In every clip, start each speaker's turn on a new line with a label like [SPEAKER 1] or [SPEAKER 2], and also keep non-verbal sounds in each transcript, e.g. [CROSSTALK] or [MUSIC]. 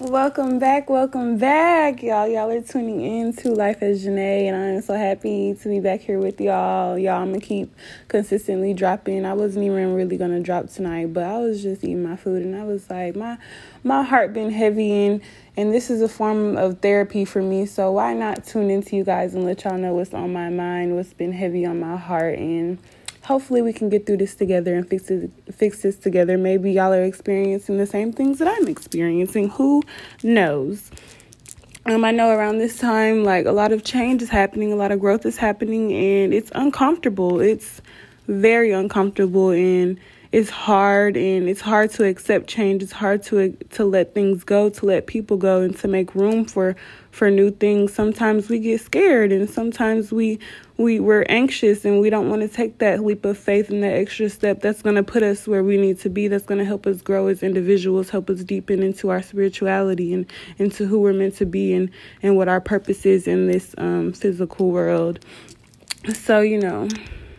[SPEAKER 1] Welcome back, welcome back, y'all. Y'all are tuning in to Life as Janay, and I am so happy to be back here with y'all. Y'all, I'm gonna keep consistently dropping. I wasn't even really gonna drop tonight, but I was just eating my food, and I was like, my my heart been heavy, and and this is a form of therapy for me. So why not tune into you guys and let y'all know what's on my mind, what's been heavy on my heart, and hopefully we can get through this together and fix it, fix this together. Maybe y'all are experiencing the same things that I'm experiencing. Who knows? Um, I know around this time, like a lot of change is happening, a lot of growth is happening, and it's uncomfortable. It's very uncomfortable, and it's hard, and it's hard to accept change. It's hard to to let things go, to let people go, and to make room for for new things. Sometimes we get scared, and sometimes we we we're anxious and we don't want to take that leap of faith and that extra step that's going to put us where we need to be that's going to help us grow as individuals help us deepen into our spirituality and into who we're meant to be and and what our purpose is in this um, physical world so you know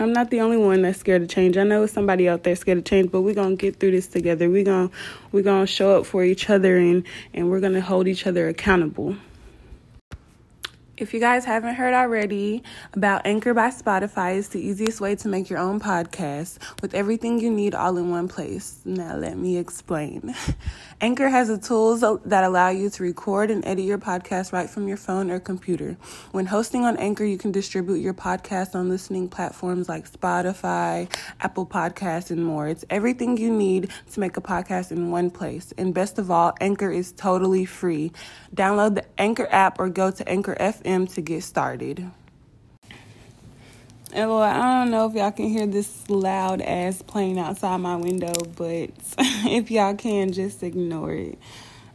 [SPEAKER 1] I'm not the only one that's scared of change. I know somebody out there scared of change, but we're gonna get through this together. We're gonna we're gonna show up for each other and and we're gonna hold each other accountable. If you guys haven't heard already about Anchor by Spotify, it's the easiest way to make your own podcast with everything you need all in one place. Now, let me explain. [LAUGHS] Anchor has the tools that allow you to record and edit your podcast right from your phone or computer. When hosting on Anchor, you can distribute your podcast on listening platforms like Spotify, Apple Podcasts, and more. It's everything you need to make a podcast in one place. And best of all, Anchor is totally free. Download the Anchor app or go to Anchor FM to get started. And Lord, I don't know if y'all can hear this loud ass plane outside my window, but [LAUGHS] if y'all can, just ignore it.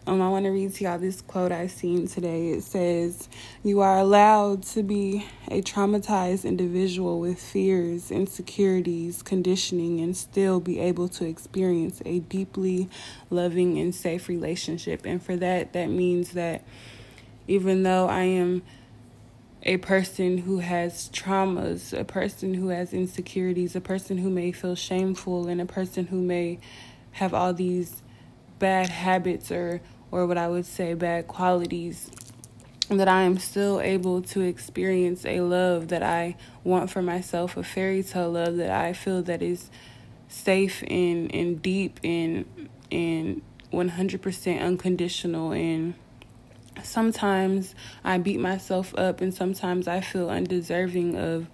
[SPEAKER 1] Um, I want to read to y'all this quote I seen today. It says, "You are allowed to be a traumatized individual with fears, insecurities, conditioning, and still be able to experience a deeply loving and safe relationship." And for that, that means that even though I am a person who has traumas, a person who has insecurities, a person who may feel shameful, and a person who may have all these bad habits or or what I would say bad qualities that I am still able to experience a love that I want for myself, a fairy tale love that I feel that is safe and, and deep and and 100% unconditional and sometimes I beat myself up and sometimes I feel undeserving of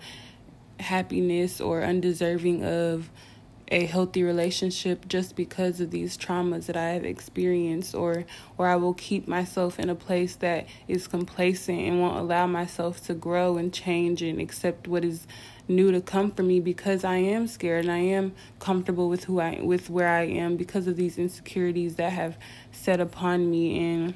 [SPEAKER 1] happiness or undeserving of a healthy relationship just because of these traumas that I have experienced or or I will keep myself in a place that is complacent and won't allow myself to grow and change and accept what is new to come for me because I am scared and I am comfortable with who I with where I am because of these insecurities that have set upon me and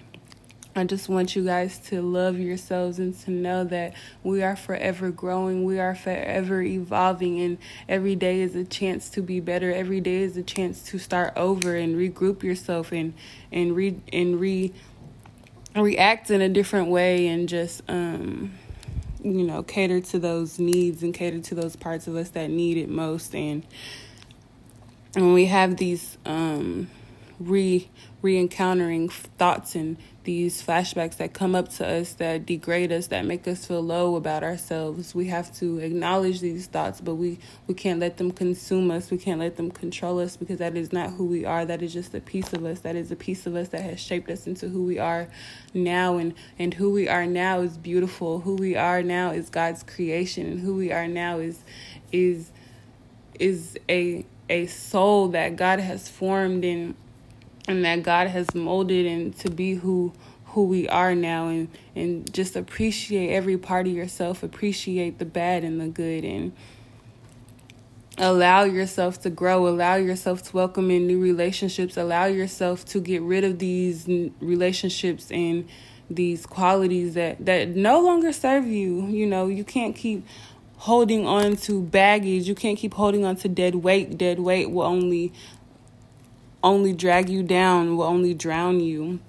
[SPEAKER 1] I just want you guys to love yourselves and to know that we are forever growing, we are forever evolving, and every day is a chance to be better. Every day is a chance to start over and regroup yourself and and re and re react in a different way and just um you know cater to those needs and cater to those parts of us that need it most and when we have these um re re encountering thoughts and these flashbacks that come up to us that degrade us that make us feel low about ourselves. We have to acknowledge these thoughts but we we can't let them consume us. We can't let them control us because that is not who we are. That is just a piece of us. That is a piece of us that has shaped us into who we are now. And and who we are now is beautiful. Who we are now is God's creation. And who we are now is is is a a soul that God has formed and and that God has molded and to be who who we are now and and just appreciate every part of yourself appreciate the bad and the good and allow yourself to grow allow yourself to welcome in new relationships allow yourself to get rid of these relationships and these qualities that that no longer serve you you know. You can't keep holding on to baggage. You can't keep holding on to dead weight. Dead weight will only only drag you down, will only drown you.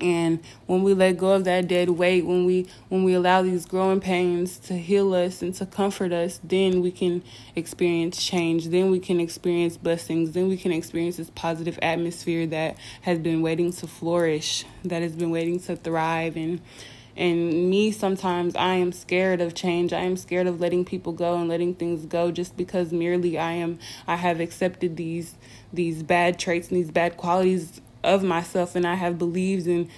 [SPEAKER 1] and when we let go of that dead weight when we when we allow these growing pains to heal us and to comfort us then we can experience change. Then we can experience blessings. Then we can experience this positive atmosphere that has been waiting to flourish that has been waiting to thrive. And and me sometimes i am scared of change. I am scared of letting people go and letting things go just because merely i am i have accepted these these bad traits and these bad qualities of myself and I have believed and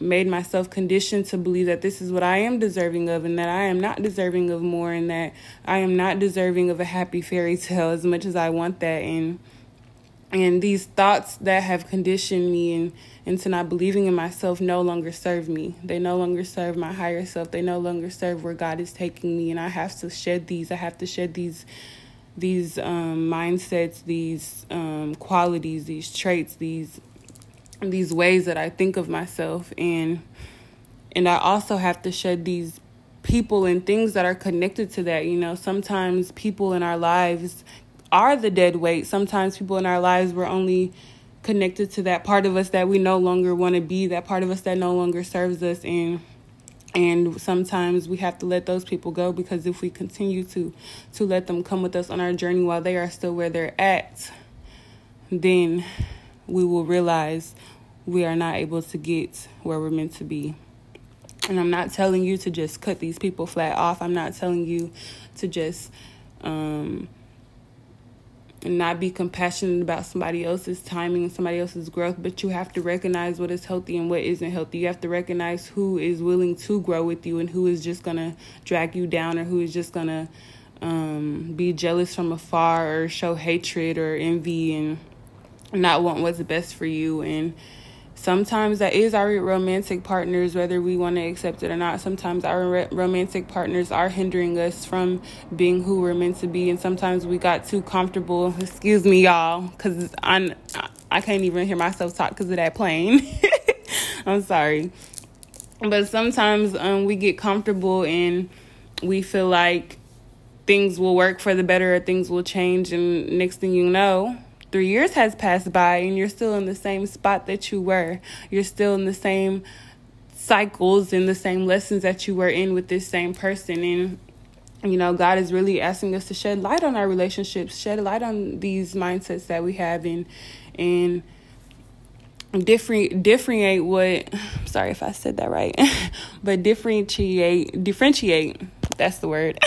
[SPEAKER 1] made myself conditioned to believe that this is what I am deserving of and that I am not deserving of more and that I am not deserving of a happy fairy tale as much as I want that. And and these thoughts that have conditioned me and into not believing in myself no longer serve me. They no longer serve my higher self. They no longer serve where God is taking me and I have to shed these. I have to shed these these um, mindsets, these um, qualities, these traits, these these ways that I think of myself and and I also have to shed these people and things that are connected to that. You know, sometimes people in our lives are the dead weight. Sometimes people in our lives were only connected to that part of us that we no longer want to be, that part of us that no longer serves us and and sometimes we have to let those people go because if we continue to to let them come with us on our journey while they are still where they're at, then we will realize we are not able to get where we're meant to be. And I'm not telling you to just cut these people flat off. I'm not telling you to just um, not be compassionate about somebody else's timing and somebody else's growth, but you have to recognize what is healthy and what isn't healthy. You have to recognize who is willing to grow with you and who is just to drag you down or who is just to um, be jealous from afar or show hatred or envy and not want what's best for you. And sometimes that is our romantic partners, whether we want to accept it or not. Sometimes our romantic partners are hindering us from being who we're meant to be. And sometimes we got too comfortable. Excuse me, y'all, because I'm. I can't even hear myself talk because of that plane. [LAUGHS] I'm sorry. But sometimes um, we get comfortable and we feel like things will work for the better or things will change. And next thing you know, three years has passed by and you're still in the same spot that you were. You're still in the same cycles and the same lessons that you were in with this same person. And, you know, God is really asking us to shed light on our relationships, shed light on these mindsets that we have and, and, different differentiate what [SIGHS] sorry if I said that right [LAUGHS] but differentiate differentiate that's the word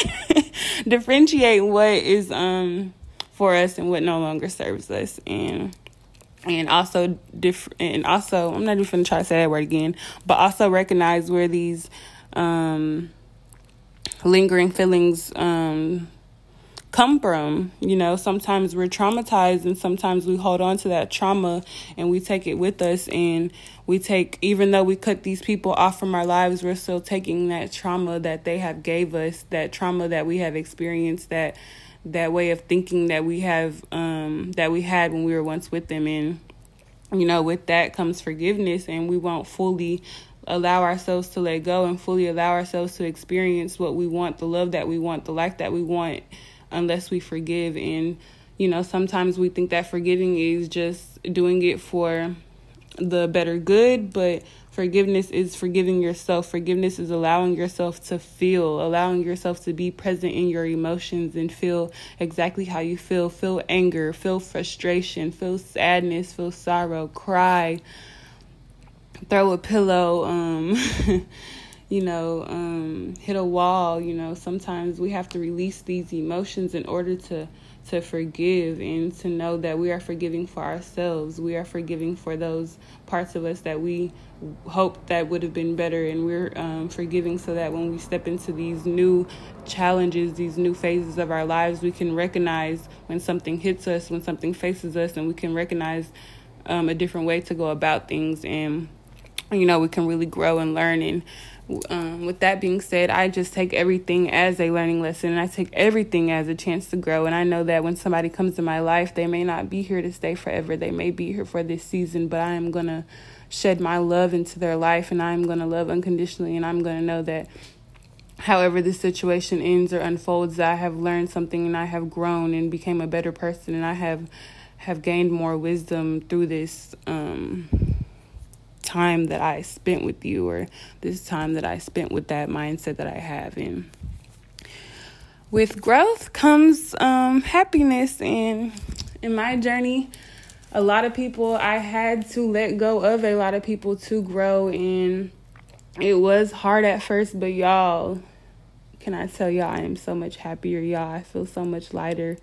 [SPEAKER 1] [LAUGHS] differentiate what is um for us and what no longer serves us and and also different and also I'm not even gonna try to say that word again, but also recognize where these um lingering feelings um come from. You know, sometimes we're traumatized and sometimes we hold on to that trauma and we take it with us and we take even though we cut these people off from our lives, we're still taking that trauma that they have gave us, that trauma that we have experienced that that way of thinking that we have um, that we had when we were once with them. And you know with that comes forgiveness and we won't fully allow ourselves to let go and fully allow ourselves to experience what we want the love that we want the life that we want unless we forgive. And you know sometimes we think that forgiving is just doing it for the better good but Forgiveness is forgiving yourself. Forgiveness is allowing yourself to feel, allowing yourself to be present in your emotions and feel exactly how you feel. Feel anger, feel frustration, feel sadness, feel sorrow, cry, throw a pillow, um, [LAUGHS] you know, um, hit a wall. You know, sometimes we have to release these emotions in order to to forgive and to know that we are forgiving for ourselves. We are forgiving for those parts of us that we hope that would have been better, and we're um, forgiving so that when we step into these new challenges, these new phases of our lives, we can recognize when something hits us, when something faces us, and we can recognize um, a different way to go about things, and you know, we can really grow and learn and um, with that being said, I just take everything as a learning lesson and I take everything as a chance to grow. And I know that when somebody comes in my life, they may not be here to stay forever. They may be here for this season, but I am going to shed my love into their life and I'm going to love unconditionally. And I'm going to know that however the situation ends or unfolds, I have learned something and I have grown and became a better person and I have have gained more wisdom through this um time that I spent with you or this time that I spent with that mindset that I have. And with growth comes um, happiness. And in my journey, a lot of people I had to let go of a lot of people to grow. And it was hard at first, but y'all, can I tell y'all, I am so much happier, y'all. I feel so much lighter.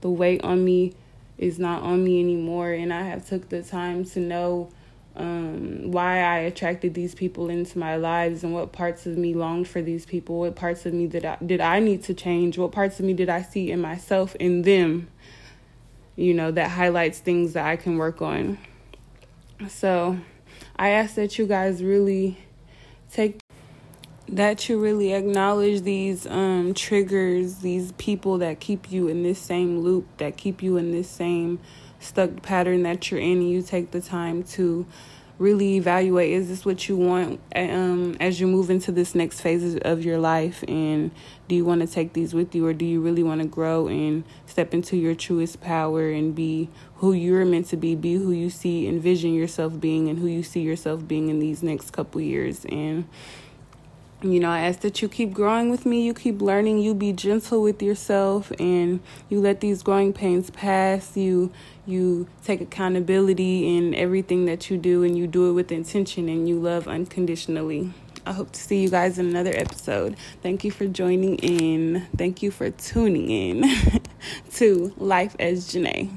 [SPEAKER 1] The weight on me is not on me anymore, and I have took the time to know um, why I attracted these people into my lives and what parts of me longed for these people. What parts of me did I, did I need to change? What parts of me did I see in myself in them? You know, that highlights things that I can work on. So I ask that you guys really take that you really acknowledge these um, triggers, these people that keep you in this same loop, that keep you in this same stuck pattern that you're in, and you take the time to really evaluate is this what you want um, as you move into this next phase of your life? And do you want to take these with you or do you really want to grow and step into your truest power and be who you're meant to be? Be who you see envision yourself being and who you see yourself being in these next couple years. And you know, I ask that you keep growing with me, you keep learning, you be gentle with yourself and you let these growing pains pass. You you take accountability in everything that you do and you do it with intention and you love unconditionally. I hope to see you guys in another episode. Thank you for joining in. Thank you for tuning in [LAUGHS] to Life as Janay.